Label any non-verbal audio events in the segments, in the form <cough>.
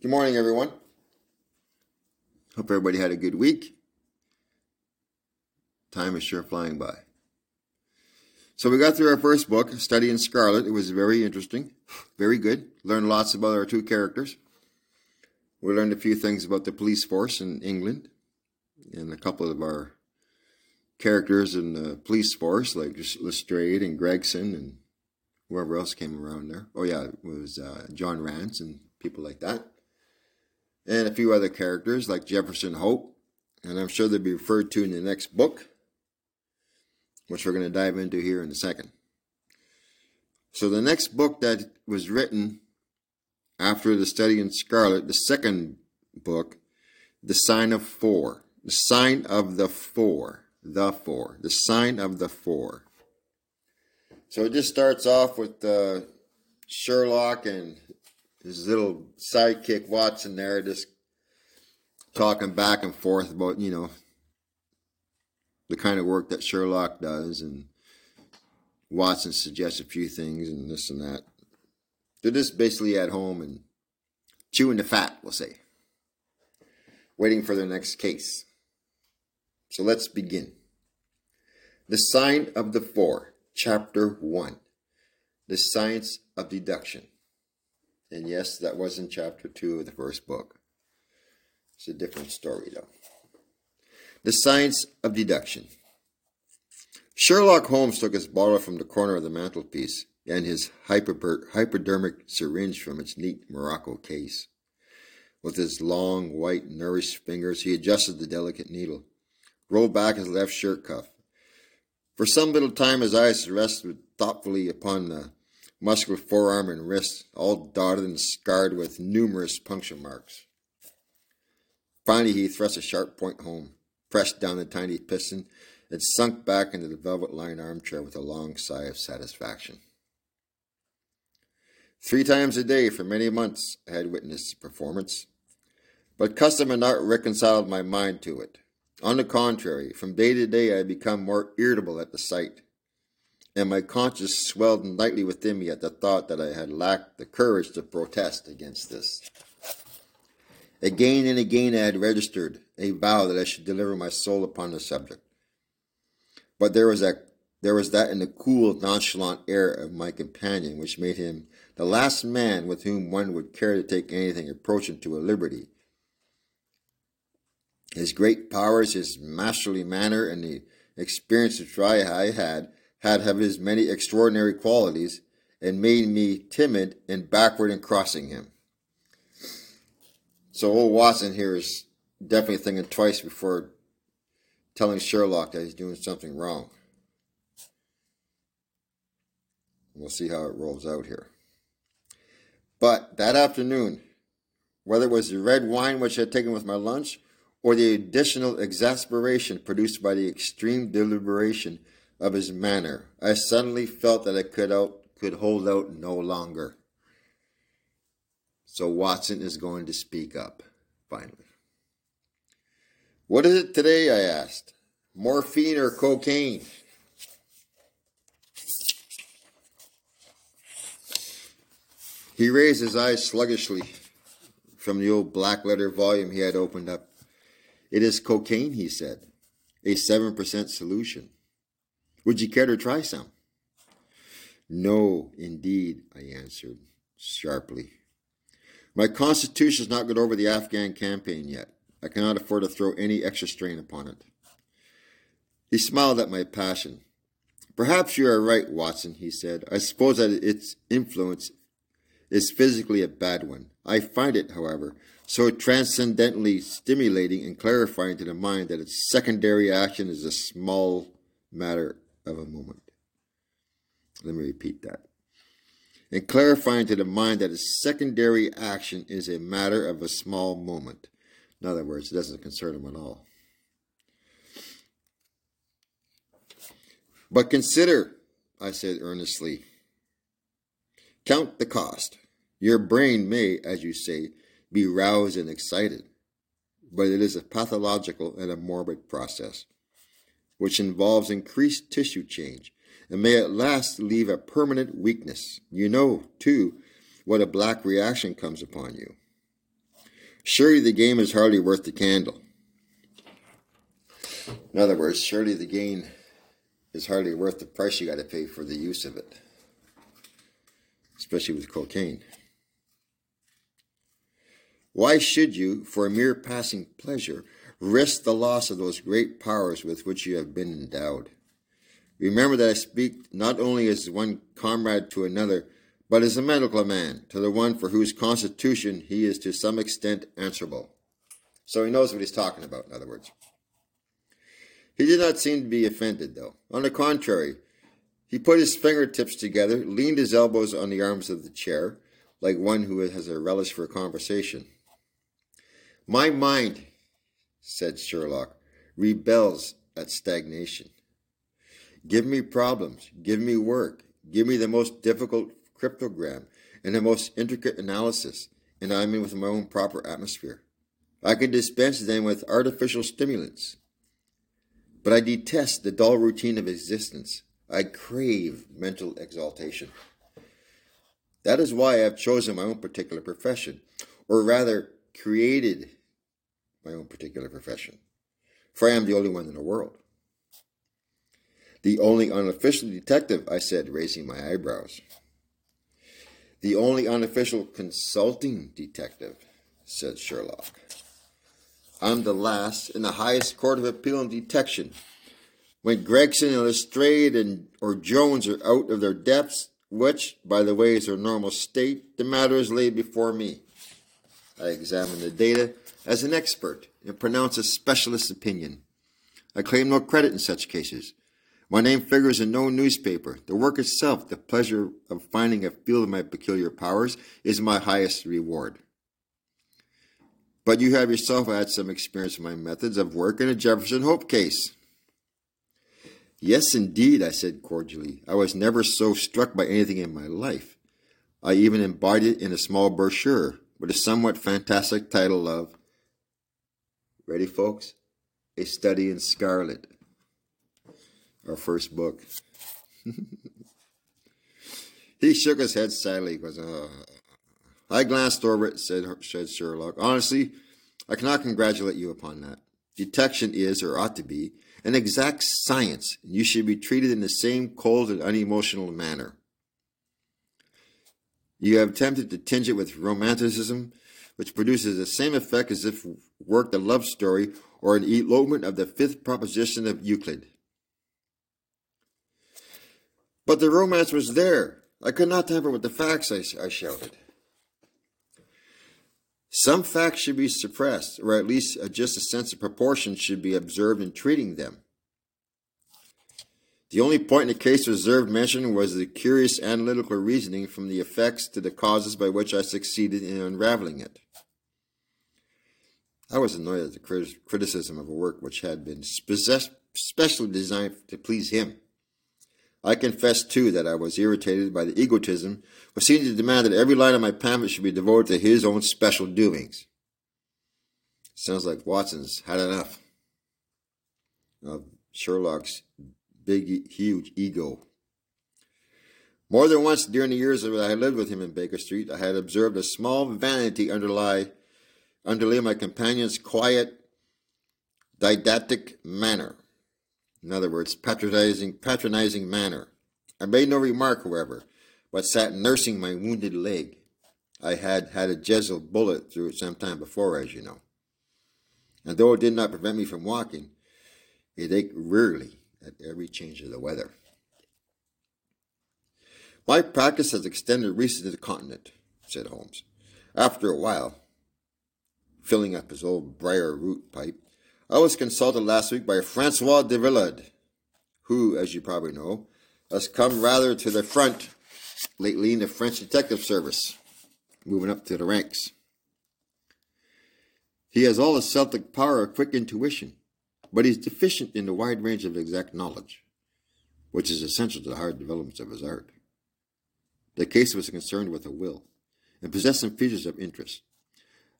Good morning, everyone. Hope everybody had a good week. Time is sure flying by. So we got through our first book, Study in Scarlet. It was very interesting, very good. Learned lots about our two characters. We learned a few things about the police force in England and a couple of our characters in the police force, like Lestrade and Gregson and whoever else came around there. Oh yeah, it was uh, John Rance and people like that and a few other characters like Jefferson Hope, and I'm sure they'll be referred to in the next book, which we're going to dive into here in a second. So, the next book that was written after the study in Scarlet, the second book, The Sign of Four. The Sign of the Four. The Four. The Sign of the Four. So, it just starts off with uh, Sherlock and his little sidekick Watson there, just talking back and forth about you know the kind of work that Sherlock does, and Watson suggests a few things and this and that. They're just basically at home and chewing the fat, we'll say, waiting for their next case. So let's begin. The Sign of the Four, Chapter 1 The Science of Deduction. And yes, that was in chapter 2 of the first book. It's a different story, though. The Science of Deduction. Sherlock Holmes took his bottle from the corner of the mantelpiece and his hyper- hypodermic syringe from its neat morocco case. With his long, white, nourished fingers, he adjusted the delicate needle, rolled back his left shirt cuff. For some little time, his eyes rested thoughtfully upon the muscular forearm and wrist, all dotted and scarred with numerous puncture marks. Finally, he thrust a sharp point home, pressed down the tiny piston, and sunk back into the velvet lined armchair with a long sigh of satisfaction. Three times a day for many months I had witnessed the performance, but custom had not reconciled my mind to it. On the contrary, from day to day I had become more irritable at the sight and my conscience swelled nightly within me at the thought that I had lacked the courage to protest against this. Again and again I had registered a vow that I should deliver my soul upon the subject. But there was that there was that in the cool, nonchalant air of my companion which made him the last man with whom one would care to take anything approaching to a liberty. His great powers, his masterly manner, and the experience which I had had of his many extraordinary qualities and made me timid and backward in crossing him. So old Watson here is definitely thinking twice before telling Sherlock that he's doing something wrong. We'll see how it rolls out here. But that afternoon, whether it was the red wine which I had taken with my lunch or the additional exasperation produced by the extreme deliberation of his manner, I suddenly felt that I could out could hold out no longer. So Watson is going to speak up, finally. What is it today? I asked. Morphine or cocaine? He raised his eyes sluggishly from the old black letter volume he had opened up. It is cocaine, he said, a 7% solution. Would you care to try some? No, indeed, I answered sharply. My constitution has not got over the Afghan campaign yet. I cannot afford to throw any extra strain upon it. He smiled at my passion. Perhaps you are right, Watson, he said. I suppose that its influence is physically a bad one. I find it, however, so transcendently stimulating and clarifying to the mind that its secondary action is a small matter of a moment. Let me repeat that. And clarifying to the mind that a secondary action is a matter of a small moment. In other words, it doesn't concern him at all. But consider, I said earnestly, count the cost. Your brain may, as you say, be roused and excited, but it is a pathological and a morbid process which involves increased tissue change and may at last leave a permanent weakness. You know, too, what a black reaction comes upon you. Surely the game is hardly worth the candle. In other words, surely the gain is hardly worth the price you got to pay for the use of it, especially with cocaine. Why should you, for a mere passing pleasure, risk the loss of those great powers with which you have been endowed? Remember that I speak not only as one comrade to another, but as a medical man to the one for whose constitution he is to some extent answerable. So he knows what he's talking about, in other words. He did not seem to be offended, though. On the contrary, he put his fingertips together, leaned his elbows on the arms of the chair, like one who has a relish for conversation. My mind, said Sherlock, rebels at stagnation. Give me problems, give me work, give me the most difficult cryptogram and the most intricate analysis, and I am in with my own proper atmosphere. I can dispense then with artificial stimulants. But I detest the dull routine of existence. I crave mental exaltation. That is why I have chosen my own particular profession, or rather, created my own particular profession. For I am the only one in the world. The only unofficial detective, I said, raising my eyebrows. The only unofficial consulting detective, said Sherlock. I'm the last in the highest court of appeal and detection. When Gregson and Lestrade and or Jones are out of their depths, which, by the way, is their normal state, the matter is laid before me. I examine the data as an expert and pronounce a specialist's opinion. I claim no credit in such cases. My name figures in no newspaper. The work itself, the pleasure of finding a field of my peculiar powers, is my highest reward. But you have yourself had some experience in my methods of work in a Jefferson Hope case. Yes, indeed, I said cordially. I was never so struck by anything in my life. I even embodied it in a small brochure with a somewhat fantastic title of Ready, folks? A Study in Scarlet our first book. <laughs> he shook his head sadly because uh, I glanced over it, said, said Sherlock. Honestly, I cannot congratulate you upon that. Detection is, or ought to be, an exact science. and You should be treated in the same cold and unemotional manner. You have attempted to tinge it with romanticism, which produces the same effect as if worked a love story or an elopement of the fifth proposition of Euclid. But the romance was there. I could not tamper with the facts, I, I shouted. Some facts should be suppressed, or at least just a sense of proportion should be observed in treating them. The only point in the case reserved mention was the curious analytical reasoning from the effects to the causes by which I succeeded in unraveling it. I was annoyed at the criticism of a work which had been specially designed to please him. I confess, too, that I was irritated by the egotism which seemed to demand that every line of my pamphlet should be devoted to his own special doings. Sounds like Watson's had enough of Sherlock's big, huge ego. More than once during the years that I lived with him in Baker Street, I had observed a small vanity underlie, underlay my companion's quiet, didactic manner. In other words, patronizing, patronizing manner. I made no remark, however, but sat nursing my wounded leg. I had had a Jezail bullet through it some time before, as you know. And though it did not prevent me from walking, it ached rarely at every change of the weather. My practice has extended recently to the continent, said Holmes. After a while, filling up his old briar root pipe, I was consulted last week by Francois de Villard, who, as you probably know, has come rather to the front lately in the French detective service, moving up to the ranks. He has all the Celtic power of quick intuition, but he's deficient in the wide range of exact knowledge, which is essential to the hard developments of his art. The case was concerned with a will and possessed some features of interest.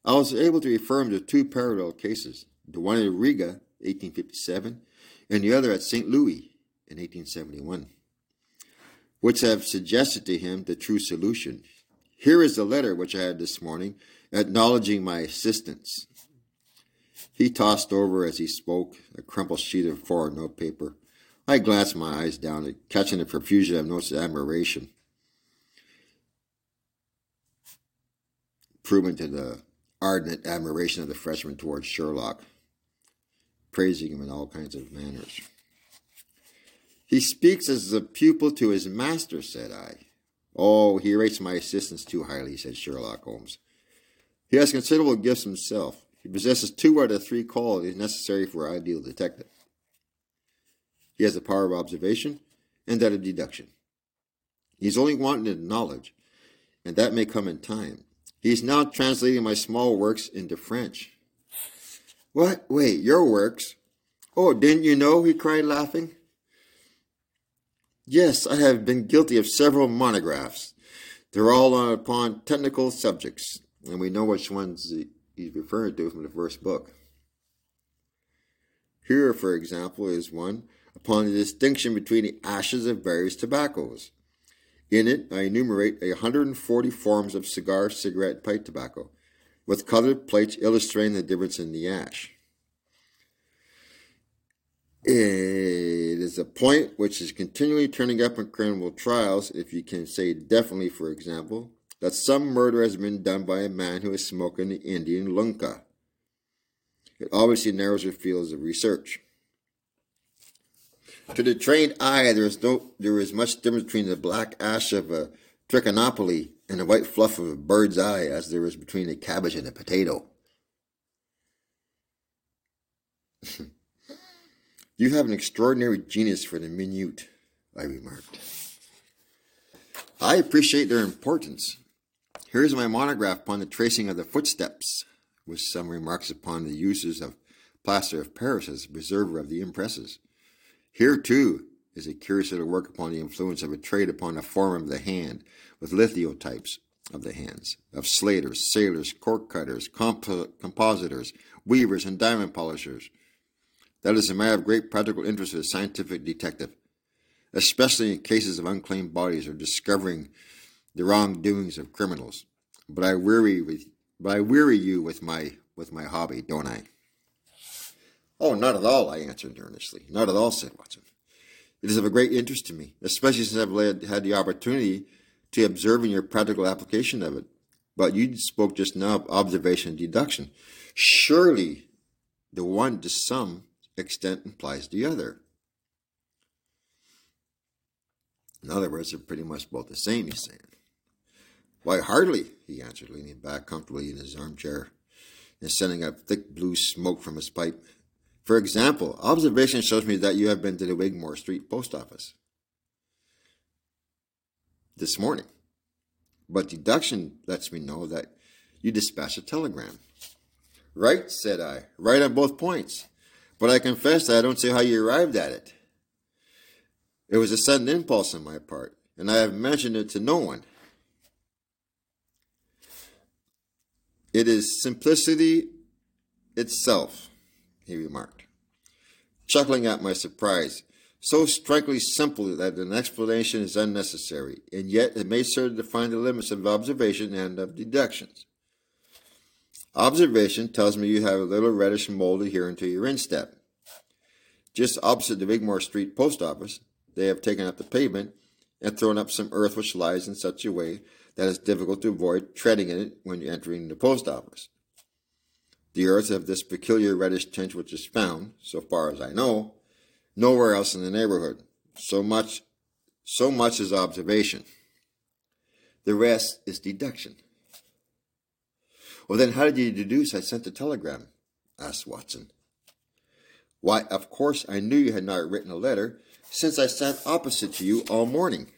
I was able to him to two parallel cases the one in Riga, 1857, and the other at St. Louis in 1871, which have suggested to him the true solution. Here is the letter which I had this morning, acknowledging my assistance. He tossed over as he spoke a crumpled sheet of foreign notepaper. I glanced my eyes down, catching a profusion of notes of admiration. Proven to the ardent admiration of the freshman towards Sherlock, praising him in all kinds of manners. He speaks as a pupil to his master, said I. Oh, he rates my assistance too highly, said Sherlock Holmes. He has considerable gifts himself. He possesses two out of three qualities necessary for an ideal detective. He has the power of observation and that of deduction. He's only wanting in knowledge, and that may come in time. He's now translating my small works into French. What? Wait, your works? Oh, didn't you know? he cried, laughing. Yes, I have been guilty of several monographs. They're all on, upon technical subjects, and we know which ones he's referring to from the first book. Here, for example, is one upon the distinction between the ashes of various tobaccos. In it, I enumerate 140 forms of cigar, cigarette, pipe tobacco, with colored plates illustrating the difference in the ash. It is a point which is continually turning up in criminal trials, if you can say definitely, for example, that some murder has been done by a man who is smoking the Indian lunkah. It obviously narrows your fields of research. To the trained eye, there is no there is much difference between the black ash of a trichinopoly and the white fluff of a bird's eye as there is between a cabbage and a potato. <laughs> you have an extraordinary genius for the minute, I remarked. I appreciate their importance. Here is my monograph upon the tracing of the footsteps, with some remarks upon the uses of plaster of Paris as a preserver of the impresses. Here, too, is a curious little work upon the influence of a trade upon the form of the hand, with lithotypes of the hands, of slaters, sailors, cork cutters, comp- compositors, weavers, and diamond polishers. That is a matter of great practical interest to the scientific detective, especially in cases of unclaimed bodies or discovering the wrongdoings of criminals. But I weary with, but I weary you with my with my hobby, don't I? Oh, not at all, I answered earnestly. Not at all, said Watson. It is of a great interest to me, especially since I've had the opportunity to observe in your practical application of it. But you spoke just now of observation and deduction. Surely the one to some extent implies the other. In other words, they're pretty much both the same, he's saying. Why, hardly, he answered, leaning back comfortably in his armchair and sending up thick blue smoke from his pipe. For example, observation shows me that you have been to the Wigmore Street post office this morning. But deduction lets me know that you dispatched a telegram. Right, said I. Right on both points. But I confess that I don't see how you arrived at it. It was a sudden impulse on my part, and I have mentioned it to no one. It is simplicity itself, he remarked chuckling at my surprise. So strikingly simple that an explanation is unnecessary, and yet it may serve to define the limits of observation and of deductions. Observation tells me you have a little reddish mold adhering to your instep. Just opposite the Wigmore Street post office, they have taken up the pavement and thrown up some earth which lies in such a way that it's difficult to avoid treading in it when entering the post office. The earth of this peculiar reddish tint which is found, so far as I know, nowhere else in the neighborhood. So much so much is observation. The rest is deduction. Well then how did you deduce I sent the telegram? asked Watson. Why, of course I knew you had not written a letter, since I sat opposite to you all morning.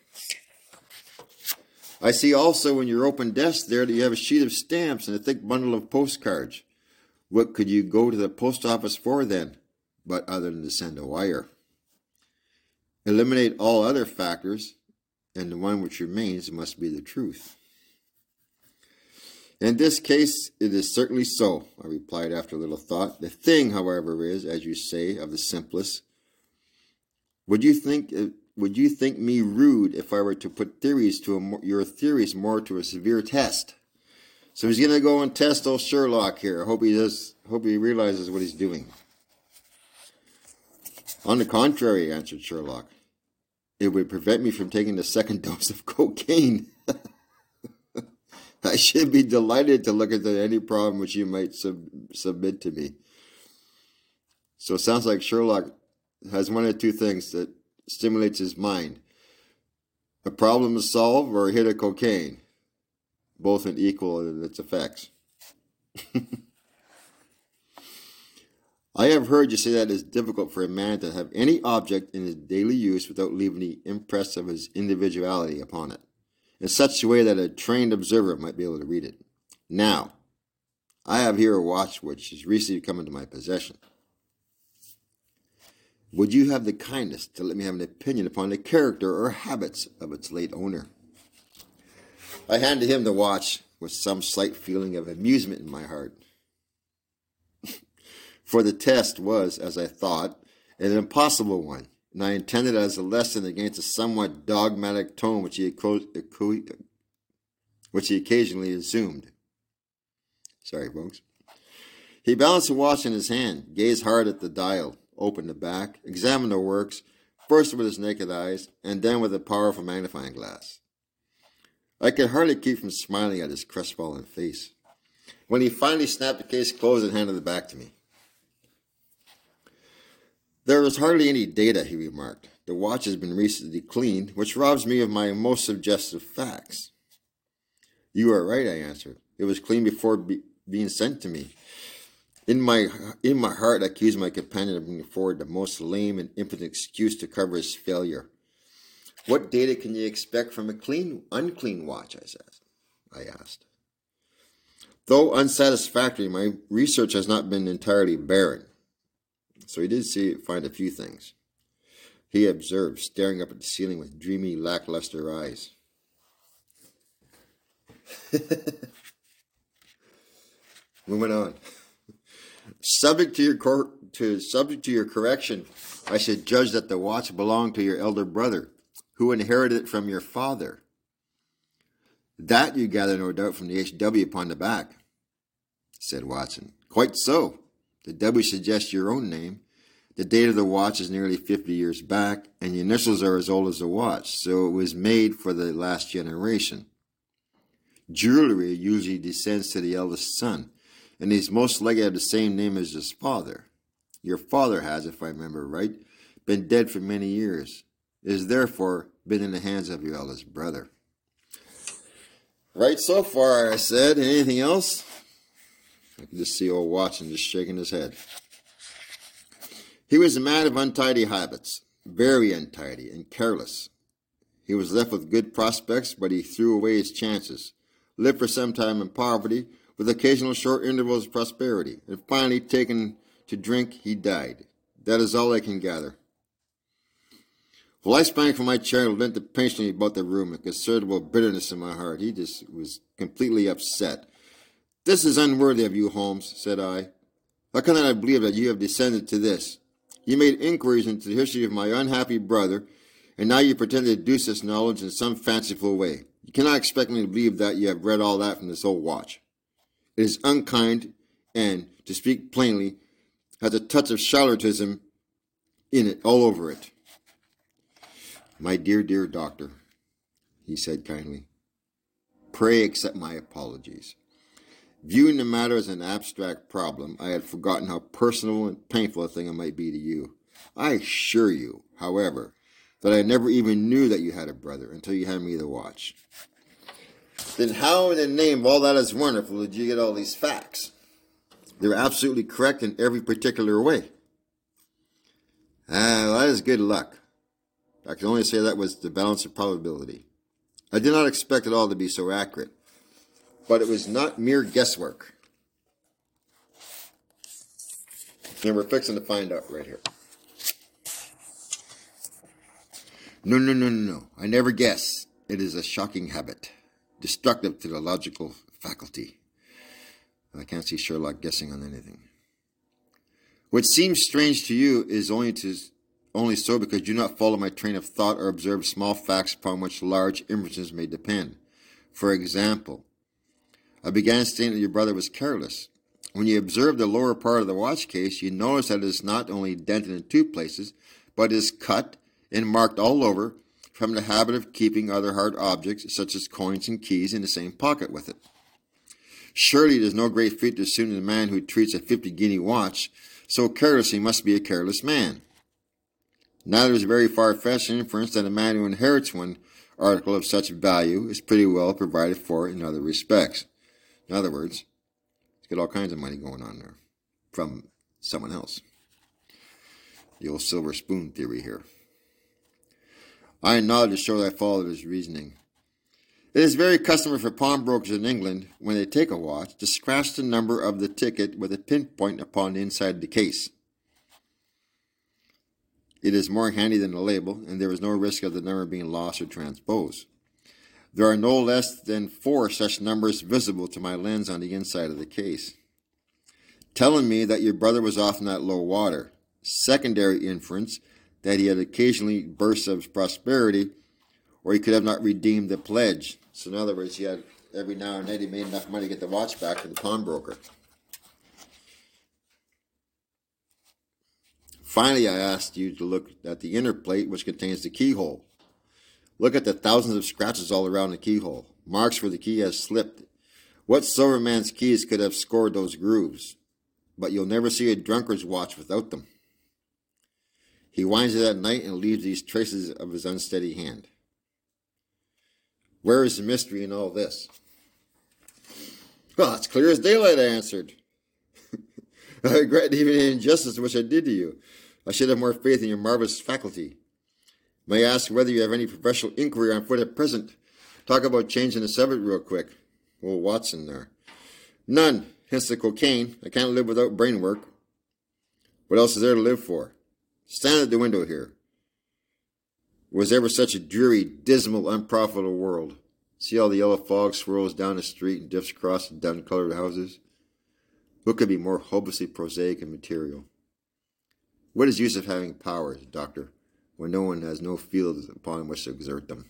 I see also in your open desk there that you have a sheet of stamps and a thick bundle of postcards. What could you go to the post office for then, but other than to send a wire? Eliminate all other factors, and the one which remains must be the truth. In this case, it is certainly so, I replied after a little thought. The thing, however, is, as you say, of the simplest. Would you think uh, would you think me rude if I were to put theories to a, your theories more to a severe test? So he's going to go and test old Sherlock here. I hope he does. Hope he realizes what he's doing. On the contrary, answered Sherlock, it would prevent me from taking the second <laughs> dose of cocaine. <laughs> I should be delighted to look into any problem which you might sub- submit to me. So it sounds like Sherlock has one of two things that stimulates his mind a problem to solve or a hit of cocaine, both in equal in its effects. <laughs> I have heard you say that it is difficult for a man to have any object in his daily use without leaving the impress of his individuality upon it, in such a way that a trained observer might be able to read it. Now, I have here a watch which has recently come into my possession. Would you have the kindness to let me have an opinion upon the character or habits of its late owner? I handed him the watch with some slight feeling of amusement in my heart. <laughs> For the test was, as I thought, an impossible one, and I intended it as a lesson against a somewhat dogmatic tone which he, which he occasionally assumed. Sorry, folks. He balanced the watch in his hand, gazed hard at the dial, opened the back, examined the works, first with his naked eyes, and then with a powerful magnifying glass. I could hardly keep from smiling at his crestfallen face. When he finally snapped the case closed and handed it back to me. There is hardly any data, he remarked. The watch has been recently cleaned, which robs me of my most suggestive facts. You are right, I answered. It was cleaned before be- being sent to me. In my in my heart, I accused my companion of bringing forward the most lame and impotent excuse to cover his failure. What data can you expect from a clean, unclean watch? I said. I asked. Though unsatisfactory, my research has not been entirely barren. So he did see find a few things. He observed, staring up at the ceiling with dreamy, lackluster eyes. <laughs> Moving on. Subject to your cor- to subject to your correction, I should judge that the watch belonged to your elder brother, who inherited it from your father. That you gather, no doubt, from the HW upon the back, said Watson. Quite so. The W suggests your own name. The date of the watch is nearly 50 years back, and the initials are as old as the watch, so it was made for the last generation. Jewelry usually descends to the eldest son, and he's most likely to have the same name as his father. Your father has, if I remember right, been dead for many years. Has therefore been in the hands of your eldest brother. Right so far, I said. Anything else? I can just see old Watson just shaking his head. He was a man of untidy habits, very untidy and careless. He was left with good prospects, but he threw away his chances, lived for some time in poverty, with occasional short intervals of prosperity, and finally taken to drink, he died. That is all I can gather. Well, I sprang from my chair and leant impatiently about the room, a considerable bitterness in my heart. He just was completely upset. This is unworthy of you, Holmes, said I. How can I believe that you have descended to this? You made inquiries into the history of my unhappy brother, and now you pretend to deduce this knowledge in some fanciful way. You cannot expect me to believe that you have read all that from this old watch. It is unkind and, to speak plainly, has a touch of charlatanism in it, all over it. My dear, dear doctor, he said kindly, pray accept my apologies. Viewing the matter as an abstract problem, I had forgotten how personal and painful a thing it might be to you. I assure you, however, that I never even knew that you had a brother until you handed me the watch. Then how in the name of all that is wonderful did you get all these facts? They're absolutely correct in every particular way. Ah, well, that is good luck. I can only say that was the balance of probability. I did not expect it all to be so accurate, but it was not mere guesswork. And we're fixing to find out right here. No, no, no, no, no. I never guess. It is a shocking habit destructive to the logical faculty. I can't see Sherlock guessing on anything. What seems strange to you is only to only so because you do not follow my train of thought or observe small facts upon which large inferences may depend. For example, I began stating that your brother was careless. When you observe the lower part of the watch case, you notice that it is not only dented in two places, but is cut and marked all over from the habit of keeping other hard objects, such as coins and keys, in the same pocket with it. Surely it is no great feat to assume that a man who treats a fifty guinea watch so carelessly must be a careless man. Neither is very far fetched inference that a man who inherits one article of such value is pretty well provided for in other respects. In other words, he's got all kinds of money going on there from someone else. The old silver spoon theory here. I nodded to show that I followed his reasoning. It is very customary for pawnbrokers in England, when they take a watch, to scratch the number of the ticket with a pinpoint upon the inside of the case. It is more handy than a label, and there is no risk of the number being lost or transposed. There are no less than four such numbers visible to my lens on the inside of the case, telling me that your brother was often at low water. Secondary inference that he had occasionally bursts of prosperity, or he could have not redeemed the pledge. So, in other words, he had every now and then he made enough money to get the watch back to the pawnbroker. Finally, I asked you to look at the inner plate, which contains the keyhole. Look at the thousands of scratches all around the keyhole, marks where the key has slipped. What Silverman's keys could have scored those grooves? But you'll never see a drunkard's watch without them. He winds it at night and leaves these traces of his unsteady hand. Where is the mystery in all this? Well, it's clear as daylight, I answered. <laughs> I regret even the injustice which I did to you. I should have more faith in your marvelous faculty. May I ask whether you have any professional inquiry on foot at present? Talk about changing the subject real quick. Old Watson there. None, hence the cocaine. I can't live without brain work. What else is there to live for? Stand at the window here. Was ever such a dreary, dismal, unprofitable world? See how the yellow fog swirls down the street and drifts across the dun colored houses? What could be more hopelessly prosaic and material? What is use of having powers, doctor, when no one has no fields upon which to exert them?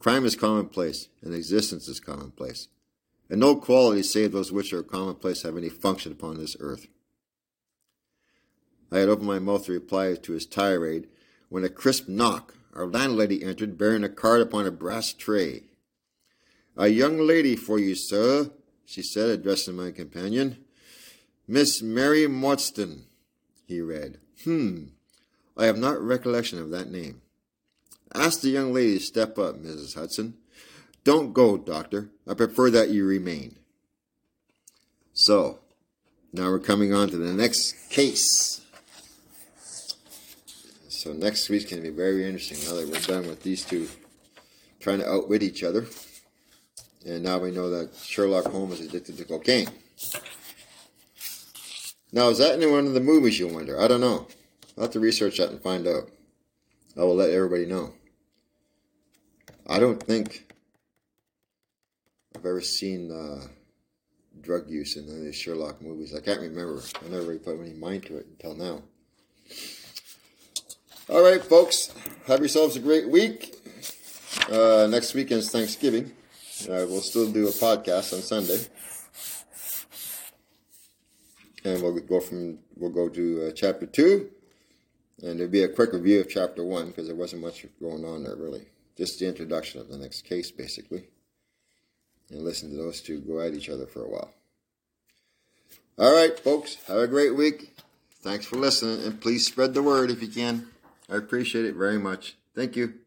Crime is commonplace, and existence is commonplace, and no qualities save those which are commonplace have any function upon this earth. I had opened my mouth to reply to his tirade when a crisp knock, our landlady entered bearing a card upon a brass tray. A young lady for you, sir, she said, addressing my companion. Miss Mary Morstan, he read. Hmm, I have not recollection of that name. Ask the young lady to step up, Mrs. Hudson. Don't go, doctor. I prefer that you remain. So, now we're coming on to the next case. So next week's going to be very interesting now that we're done with these two trying to outwit each other. And now we know that Sherlock Holmes is addicted to cocaine. Now, is that in one of the movies, you wonder? I don't know. I'll have to research that and find out. I will let everybody know. I don't think I've ever seen uh, drug use in any of the Sherlock movies. I can't remember. I never really put any mind to it until now. All right, folks. Have yourselves a great week. Uh, next weekend's Thanksgiving. Uh, we'll still do a podcast on Sunday, and we'll go from we'll go to uh, chapter two, and there'll be a quick review of chapter one because there wasn't much going on there really. Just the introduction of the next case, basically, and listen to those two go at each other for a while. All right, folks. Have a great week. Thanks for listening, and please spread the word if you can. I appreciate it very much. Thank you.